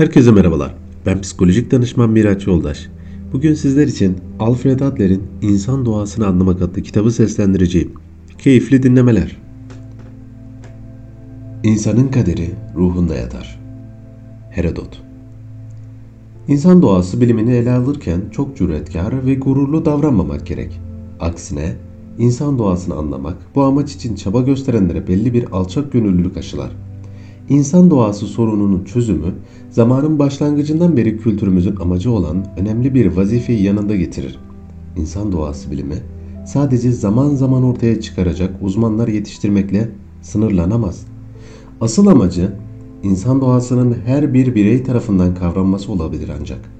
Herkese merhabalar. Ben psikolojik danışman Miraç Yoldaş. Bugün sizler için Alfred Adler'in İnsan Doğasını Anlamak adlı kitabı seslendireceğim. Keyifli dinlemeler. İnsanın kaderi ruhunda yatar. Herodot İnsan doğası bilimini ele alırken çok cüretkar ve gururlu davranmamak gerek. Aksine insan doğasını anlamak bu amaç için çaba gösterenlere belli bir alçak gönüllülük aşılar. İnsan doğası sorununun çözümü zamanın başlangıcından beri kültürümüzün amacı olan önemli bir vazifeyi yanında getirir. İnsan doğası bilimi sadece zaman zaman ortaya çıkaracak uzmanlar yetiştirmekle sınırlanamaz. Asıl amacı insan doğasının her bir birey tarafından kavranması olabilir ancak.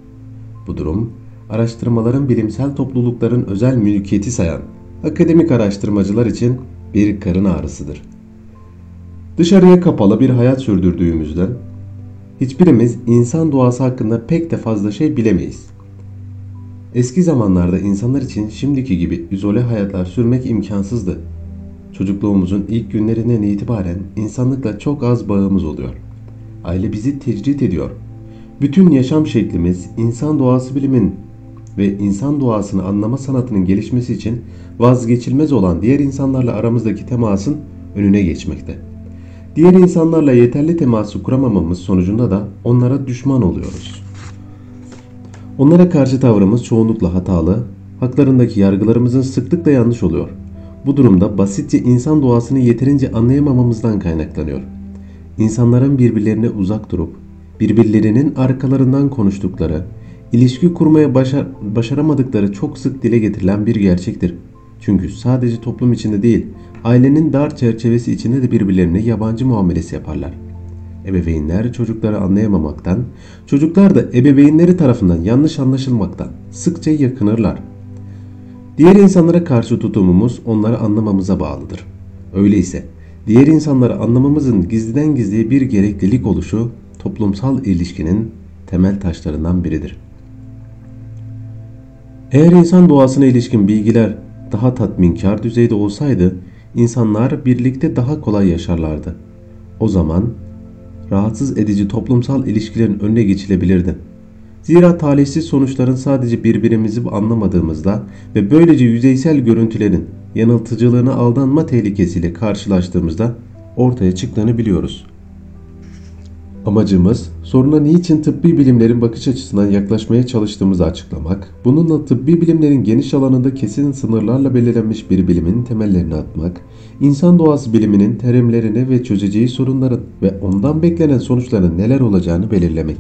Bu durum araştırmaların bilimsel toplulukların özel mülkiyeti sayan akademik araştırmacılar için bir karın ağrısıdır. Dışarıya kapalı bir hayat sürdürdüğümüzden hiçbirimiz insan doğası hakkında pek de fazla şey bilemeyiz. Eski zamanlarda insanlar için şimdiki gibi izole hayatlar sürmek imkansızdı. Çocukluğumuzun ilk günlerinden itibaren insanlıkla çok az bağımız oluyor. Aile bizi tecrit ediyor. Bütün yaşam şeklimiz insan doğası bilimin ve insan doğasını anlama sanatının gelişmesi için vazgeçilmez olan diğer insanlarla aramızdaki temasın önüne geçmekte. Diğer insanlarla yeterli teması kuramamamız sonucunda da onlara düşman oluyoruz. Onlara karşı tavrımız çoğunlukla hatalı, haklarındaki yargılarımızın sıklıkla yanlış oluyor. Bu durumda basitçe insan doğasını yeterince anlayamamamızdan kaynaklanıyor. İnsanların birbirlerine uzak durup, birbirlerinin arkalarından konuştukları, ilişki kurmaya başar başaramadıkları çok sık dile getirilen bir gerçektir. Çünkü sadece toplum içinde değil, ailenin dar çerçevesi içinde de birbirlerine yabancı muamelesi yaparlar. Ebeveynler çocukları anlayamamaktan, çocuklar da ebeveynleri tarafından yanlış anlaşılmaktan sıkça yakınırlar. Diğer insanlara karşı tutumumuz onları anlamamıza bağlıdır. Öyleyse diğer insanları anlamamızın gizliden gizliye bir gereklilik oluşu toplumsal ilişkinin temel taşlarından biridir. Eğer insan doğasına ilişkin bilgiler daha tatminkar düzeyde olsaydı insanlar birlikte daha kolay yaşarlardı. O zaman rahatsız edici toplumsal ilişkilerin önüne geçilebilirdi. Zira talihsiz sonuçların sadece birbirimizi anlamadığımızda ve böylece yüzeysel görüntülerin yanıltıcılığına aldanma tehlikesiyle karşılaştığımızda ortaya çıktığını biliyoruz. Amacımız soruna niçin tıbbi bilimlerin bakış açısından yaklaşmaya çalıştığımızı açıklamak, bununla tıbbi bilimlerin geniş alanında kesin sınırlarla belirlenmiş bir bilimin temellerini atmak, insan doğası biliminin terimlerini ve çözeceği sorunların ve ondan beklenen sonuçların neler olacağını belirlemek.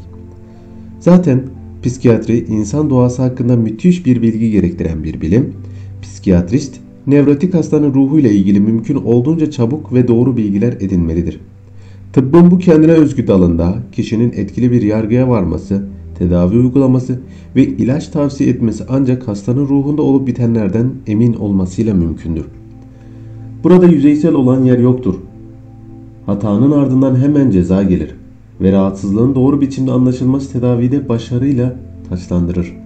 Zaten psikiyatri insan doğası hakkında müthiş bir bilgi gerektiren bir bilim. Psikiyatrist, nevrotik hastanın ruhuyla ilgili mümkün olduğunca çabuk ve doğru bilgiler edinmelidir. Tıbbın bu kendine özgü dalında kişinin etkili bir yargıya varması, tedavi uygulaması ve ilaç tavsiye etmesi ancak hastanın ruhunda olup bitenlerden emin olmasıyla mümkündür. Burada yüzeysel olan yer yoktur. Hatanın ardından hemen ceza gelir ve rahatsızlığın doğru biçimde anlaşılması tedavide başarıyla taçlandırır.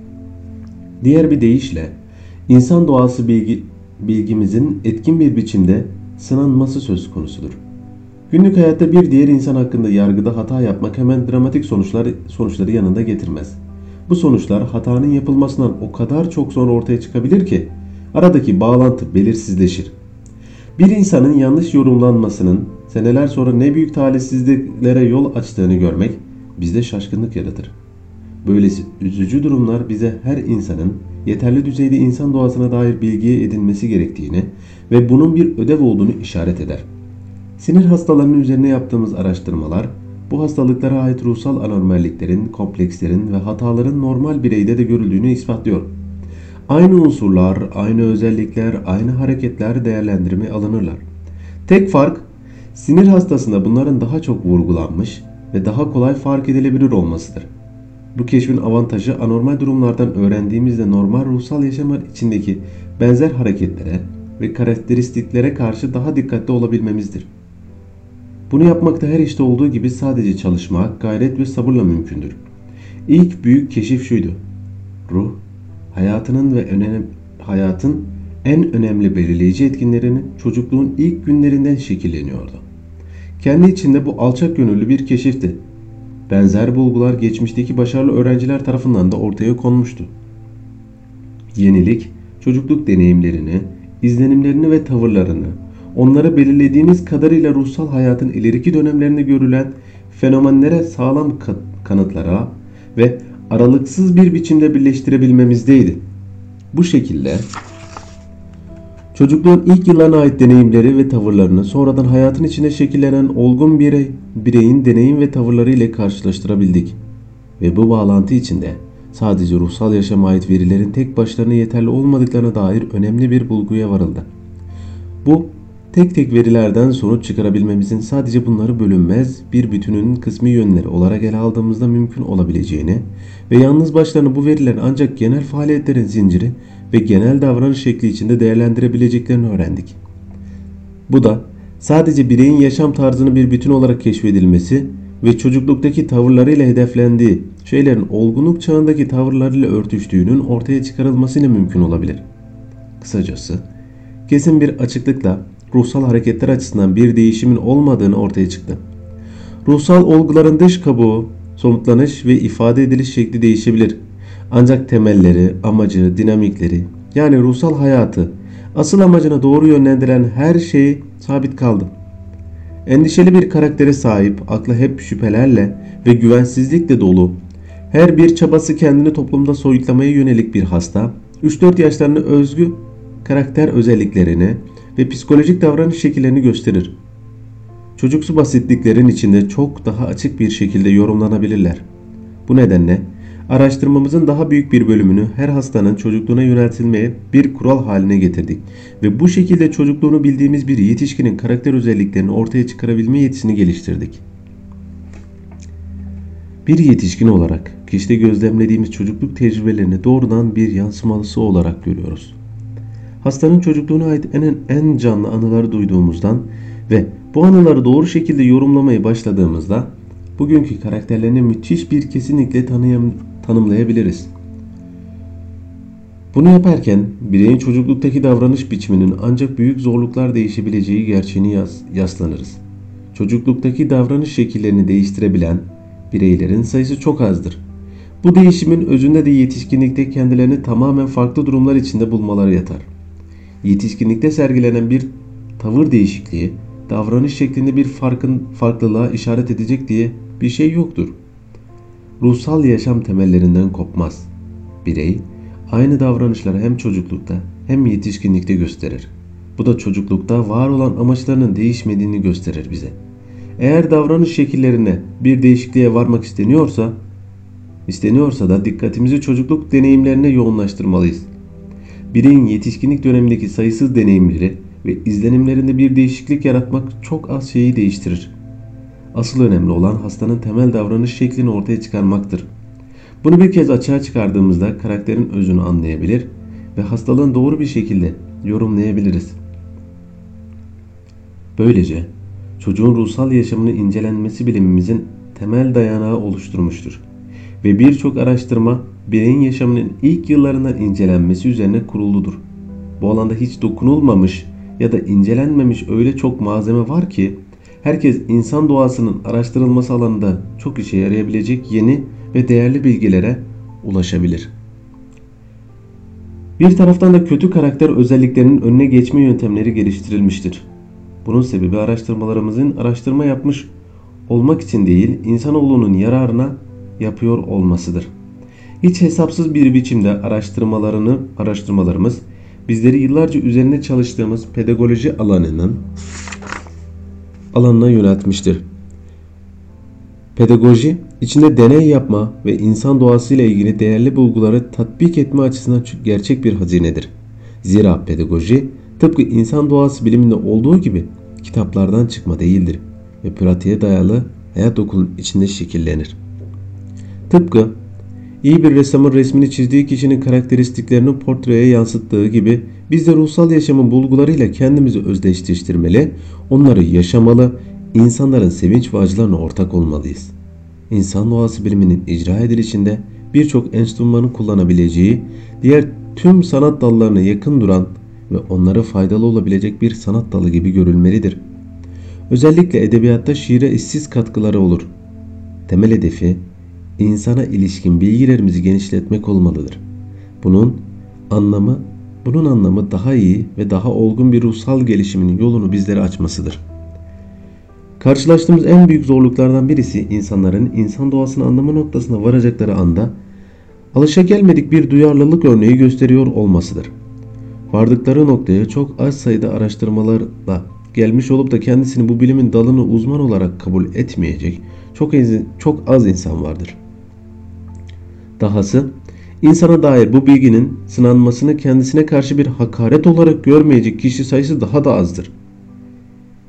Diğer bir deyişle insan doğası bilgi, bilgimizin etkin bir biçimde sınanması söz konusudur. Günlük hayatta bir diğer insan hakkında yargıda hata yapmak hemen dramatik sonuçlar, sonuçları yanında getirmez. Bu sonuçlar hatanın yapılmasından o kadar çok sonra ortaya çıkabilir ki aradaki bağlantı belirsizleşir. Bir insanın yanlış yorumlanmasının seneler sonra ne büyük talihsizliklere yol açtığını görmek bizde şaşkınlık yaratır. Böylesi üzücü durumlar bize her insanın yeterli düzeyde insan doğasına dair bilgiye edinmesi gerektiğini ve bunun bir ödev olduğunu işaret eder. Sinir hastalarının üzerine yaptığımız araştırmalar bu hastalıklara ait ruhsal anormalliklerin, komplekslerin ve hataların normal bireyde de görüldüğünü ispatlıyor. Aynı unsurlar, aynı özellikler, aynı hareketler değerlendirmeye alınırlar. Tek fark sinir hastasında bunların daha çok vurgulanmış ve daha kolay fark edilebilir olmasıdır. Bu keşfin avantajı anormal durumlardan öğrendiğimizde normal ruhsal yaşam içindeki benzer hareketlere ve karakteristiklere karşı daha dikkatli olabilmemizdir. Bunu yapmakta her işte olduğu gibi sadece çalışmak, gayret ve sabırla mümkündür. İlk büyük keşif şuydu. Ruh, hayatının ve önem, hayatın en önemli belirleyici etkinlerinin çocukluğun ilk günlerinden şekilleniyordu. Kendi içinde bu alçak gönüllü bir keşifti. Benzer bulgular geçmişteki başarılı öğrenciler tarafından da ortaya konmuştu. Yenilik, çocukluk deneyimlerini, izlenimlerini ve tavırlarını, onları belirlediğimiz kadarıyla ruhsal hayatın ileriki dönemlerinde görülen fenomenlere sağlam kanıtlara ve aralıksız bir biçimde birleştirebilmemizdeydi. Bu şekilde çocukluğun ilk yıllarına ait deneyimleri ve tavırlarını sonradan hayatın içinde şekillenen olgun birey, bireyin deneyim ve tavırları ile karşılaştırabildik. Ve bu bağlantı içinde sadece ruhsal yaşama ait verilerin tek başlarına yeterli olmadıklarına dair önemli bir bulguya varıldı. Bu tek tek verilerden sonuç çıkarabilmemizin sadece bunları bölünmez bir bütünün kısmi yönleri olarak ele aldığımızda mümkün olabileceğini ve yalnız başlarına bu veriler ancak genel faaliyetlerin zinciri ve genel davranış şekli içinde değerlendirebileceklerini öğrendik. Bu da sadece bireyin yaşam tarzını bir bütün olarak keşfedilmesi ve çocukluktaki tavırlarıyla hedeflendiği şeylerin olgunluk çağındaki tavırlarıyla örtüştüğünün ortaya çıkarılmasıyla mümkün olabilir. Kısacası kesin bir açıklıkla ruhsal hareketler açısından bir değişimin olmadığını ortaya çıktı. Ruhsal olguların dış kabuğu, somutlanış ve ifade ediliş şekli değişebilir. Ancak temelleri, amacı, dinamikleri yani ruhsal hayatı asıl amacına doğru yönlendiren her şey sabit kaldı. Endişeli bir karaktere sahip, aklı hep şüphelerle ve güvensizlikle dolu, her bir çabası kendini toplumda soyutlamaya yönelik bir hasta, 3-4 yaşlarını özgü karakter özelliklerini ve psikolojik davranış şekillerini gösterir. Çocuksu basitliklerin içinde çok daha açık bir şekilde yorumlanabilirler. Bu nedenle araştırmamızın daha büyük bir bölümünü her hastanın çocukluğuna yöneltilmeye bir kural haline getirdik ve bu şekilde çocukluğunu bildiğimiz bir yetişkinin karakter özelliklerini ortaya çıkarabilme yetisini geliştirdik. Bir yetişkin olarak kişide gözlemlediğimiz çocukluk tecrübelerini doğrudan bir yansımalısı olarak görüyoruz hastanın çocukluğuna ait en, en canlı anıları duyduğumuzdan ve bu anıları doğru şekilde yorumlamaya başladığımızda bugünkü karakterlerini müthiş bir kesinlikle tanıyam, tanımlayabiliriz. Bunu yaparken bireyin çocukluktaki davranış biçiminin ancak büyük zorluklar değişebileceği gerçeğini yas, yaslanırız. Çocukluktaki davranış şekillerini değiştirebilen bireylerin sayısı çok azdır. Bu değişimin özünde de yetişkinlikte kendilerini tamamen farklı durumlar içinde bulmaları yatar yetişkinlikte sergilenen bir tavır değişikliği, davranış şeklinde bir farkın farklılığa işaret edecek diye bir şey yoktur. Ruhsal yaşam temellerinden kopmaz. Birey aynı davranışları hem çocuklukta hem yetişkinlikte gösterir. Bu da çocuklukta var olan amaçlarının değişmediğini gösterir bize. Eğer davranış şekillerine bir değişikliğe varmak isteniyorsa, isteniyorsa da dikkatimizi çocukluk deneyimlerine yoğunlaştırmalıyız bireyin yetişkinlik dönemindeki sayısız deneyimleri ve izlenimlerinde bir değişiklik yaratmak çok az şeyi değiştirir. Asıl önemli olan hastanın temel davranış şeklini ortaya çıkarmaktır. Bunu bir kez açığa çıkardığımızda karakterin özünü anlayabilir ve hastalığın doğru bir şekilde yorumlayabiliriz. Böylece çocuğun ruhsal yaşamını incelenmesi bilimimizin temel dayanağı oluşturmuştur. Ve birçok araştırma bireyin yaşamının ilk yıllarından incelenmesi üzerine kuruludur. Bu alanda hiç dokunulmamış ya da incelenmemiş öyle çok malzeme var ki herkes insan doğasının araştırılması alanında çok işe yarayabilecek yeni ve değerli bilgilere ulaşabilir. Bir taraftan da kötü karakter özelliklerinin önüne geçme yöntemleri geliştirilmiştir. Bunun sebebi araştırmalarımızın araştırma yapmış olmak için değil, insanoğlunun yararına yapıyor olmasıdır. Hiç hesapsız bir biçimde araştırmalarını araştırmalarımız bizleri yıllarca üzerine çalıştığımız pedagoji alanının alanına yöneltmiştir. Pedagoji, içinde deney yapma ve insan doğasıyla ilgili değerli bulguları tatbik etme açısından gerçek bir hazinedir. Zira pedagoji, tıpkı insan doğası biliminde olduğu gibi kitaplardan çıkma değildir ve pratiğe dayalı hayat okulun içinde şekillenir. Tıpkı İyi bir ressamın resmini çizdiği kişinin karakteristiklerini portreye yansıttığı gibi biz de ruhsal yaşamın bulgularıyla kendimizi özdeşleştirmeli, onları yaşamalı, insanların sevinç ve acılarına ortak olmalıyız. İnsan doğası biliminin icra edilişinde birçok enstrümanı kullanabileceği, diğer tüm sanat dallarına yakın duran ve onlara faydalı olabilecek bir sanat dalı gibi görülmelidir. Özellikle edebiyatta şiire işsiz katkıları olur. temel hedefi insana ilişkin bilgilerimizi genişletmek olmalıdır. Bunun anlamı bunun anlamı daha iyi ve daha olgun bir ruhsal gelişimin yolunu bizlere açmasıdır. Karşılaştığımız en büyük zorluklardan birisi insanların insan doğasını anlama noktasına varacakları anda alışagelmedik bir duyarlılık örneği gösteriyor olmasıdır. Vardıkları noktaya çok az sayıda araştırmalarla gelmiş olup da kendisini bu bilimin dalını uzman olarak kabul etmeyecek çok çok az insan vardır. Dahası insana dair bu bilginin sınanmasını kendisine karşı bir hakaret olarak görmeyecek kişi sayısı daha da azdır.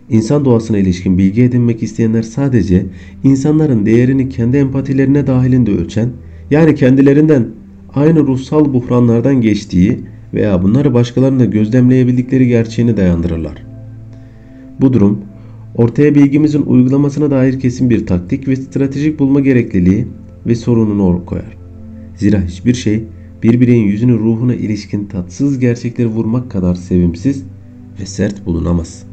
İnsan doğasına ilişkin bilgi edinmek isteyenler sadece insanların değerini kendi empatilerine dahilinde ölçen, yani kendilerinden aynı ruhsal buhranlardan geçtiği veya bunları başkalarında gözlemleyebildikleri gerçeğini dayandırırlar. Bu durum ortaya bilgimizin uygulamasına dair kesin bir taktik ve stratejik bulma gerekliliği ve sorununu koyar. Zira hiçbir şey bir bireyin yüzünü ruhuna ilişkin tatsız gerçekleri vurmak kadar sevimsiz ve sert bulunamaz.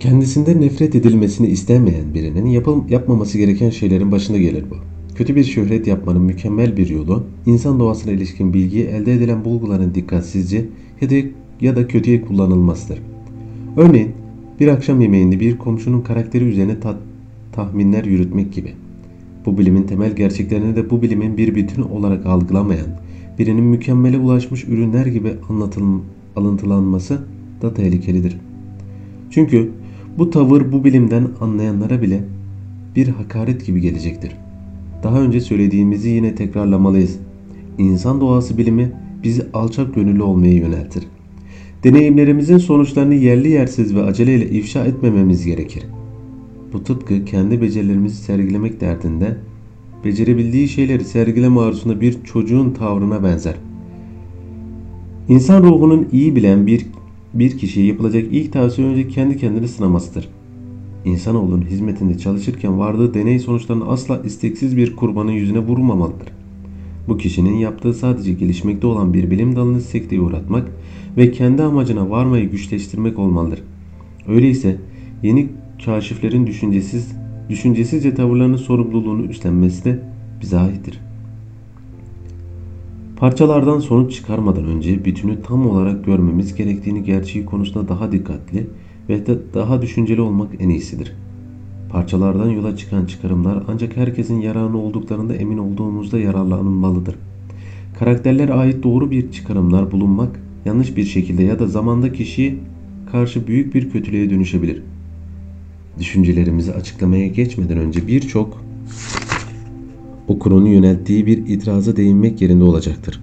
Kendisinde nefret edilmesini istemeyen birinin yapım, yapmaması gereken şeylerin başında gelir bu. Kötü bir şöhret yapmanın mükemmel bir yolu, insan doğasına ilişkin bilgiyi elde edilen bulguların dikkatsizce ya da, ya da kötüye kullanılmasıdır. Örneğin bir akşam yemeğinde bir komşunun karakteri üzerine ta tahminler yürütmek gibi. Bu bilimin temel gerçeklerini de bu bilimin bir bütün olarak algılamayan, birinin mükemmele ulaşmış ürünler gibi anlatılm alıntılanması da tehlikelidir. Çünkü bu tavır bu bilimden anlayanlara bile bir hakaret gibi gelecektir. Daha önce söylediğimizi yine tekrarlamalıyız. İnsan doğası bilimi bizi alçak gönüllü olmaya yöneltir. Deneyimlerimizin sonuçlarını yerli yersiz ve aceleyle ifşa etmememiz gerekir. Bu tıpkı kendi becerilerimizi sergilemek derdinde becerebildiği şeyleri sergileme arzusunda bir çocuğun tavrına benzer. İnsan ruhunun iyi bilen bir bir kişiye yapılacak ilk tavsiye önce kendi kendini sınamasıdır. İnsanoğlunun hizmetinde çalışırken vardığı deney sonuçlarını asla isteksiz bir kurbanın yüzüne vurmamalıdır. Bu kişinin yaptığı sadece gelişmekte olan bir bilim dalını sekteye uğratmak ve kendi amacına varmayı güçleştirmek olmalıdır. Öyleyse yeni kaşiflerin düşüncesiz, düşüncesizce tavırlarının sorumluluğunu üstlenmesi de bize aittir. Parçalardan sonuç çıkarmadan önce bütünü tam olarak görmemiz gerektiğini gerçeği konusunda daha dikkatli ve de daha düşünceli olmak en iyisidir. Parçalardan yola çıkan çıkarımlar ancak herkesin yararına olduklarında emin olduğumuzda yararlanılmalıdır. Karakterlere ait doğru bir çıkarımlar bulunmak yanlış bir şekilde ya da zamanda kişiye karşı büyük bir kötülüğe dönüşebilir. Düşüncelerimizi açıklamaya geçmeden önce birçok okurunu yönelttiği bir itiraza değinmek yerinde olacaktır.